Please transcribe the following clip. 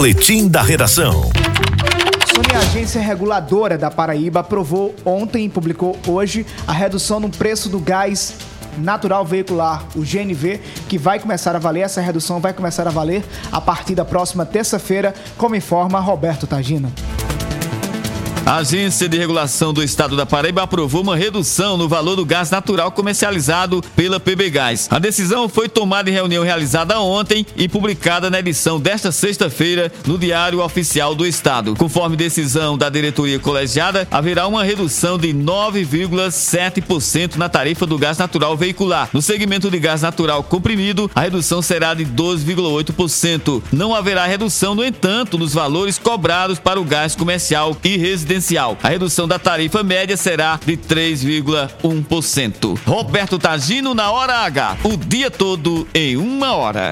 Boletim da Redação. A agência reguladora da Paraíba, aprovou ontem e publicou hoje a redução no preço do gás natural veicular, o GNV, que vai começar a valer, essa redução vai começar a valer a partir da próxima terça-feira, como informa Roberto Tagino. A Agência de Regulação do Estado da Paraíba aprovou uma redução no valor do gás natural comercializado pela PB Gás. A decisão foi tomada em reunião realizada ontem e publicada na edição desta sexta-feira no Diário Oficial do Estado. Conforme decisão da diretoria colegiada, haverá uma redução de 9,7% na tarifa do gás natural veicular. No segmento de gás natural comprimido, a redução será de 12,8%. Não haverá redução, no entanto, nos valores cobrados para o gás comercial e residencial A redução da tarifa média será de 3,1%. Roberto Tagino na hora H, o dia todo em uma hora.